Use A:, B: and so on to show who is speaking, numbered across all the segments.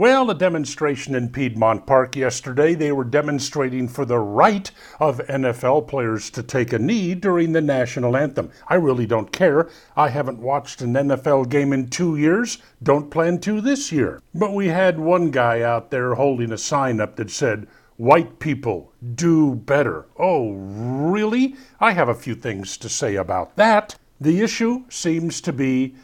A: Well, a demonstration in Piedmont Park yesterday. They were demonstrating for the right of NFL players to take a knee during the national anthem. I really don't care. I haven't watched an NFL game in two years. Don't plan to this year. But we had one guy out there holding a sign up that said, White people do better. Oh, really? I have a few things to say about that. The issue seems to be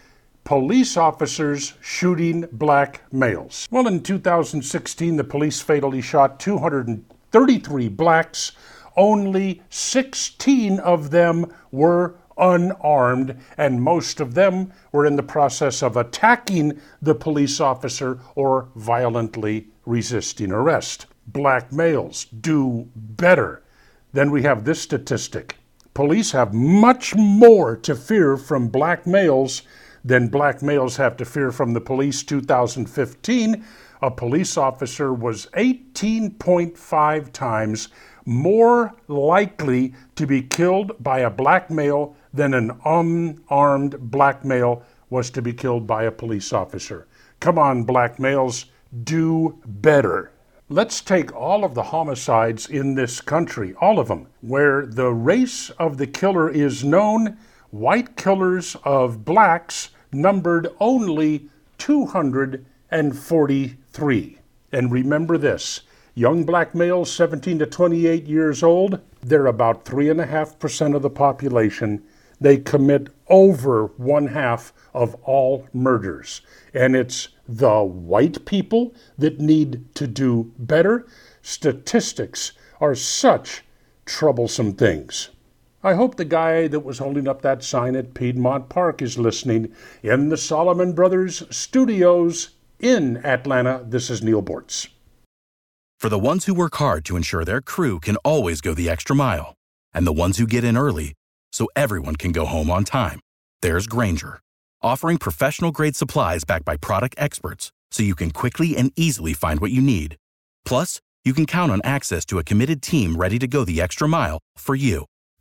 A: police officers shooting black males. Well, in 2016, the police fatally shot 233 blacks. Only 16 of them were unarmed, and most of them were in the process of attacking the police officer or violently resisting arrest. Black males do better. Then we have this statistic police have much more to fear from black males than black males have to fear from the police 2015 a police officer was 18.5 times more likely to be killed by a black male than an unarmed black male was to be killed by a police officer. Come on, black males, do better. Let's take all of the homicides in this country, all of them, where the race of the killer is known. White killers of blacks numbered only 243. And remember this young black males 17 to 28 years old, they're about 3.5% of the population. They commit over one half of all murders. And it's the white people that need to do better. Statistics are such troublesome things. I hope the guy that was holding up that sign at Piedmont Park is listening. In the Solomon Brothers studios in Atlanta, this is Neal Boortz.
B: For the ones who work hard to ensure their crew can always go the extra mile, and the ones who get in early so everyone can go home on time, there's Grainger, offering professional grade supplies backed by product experts so you can quickly and easily find what you need. Plus, you can count on access to a committed team ready to go the extra mile for you.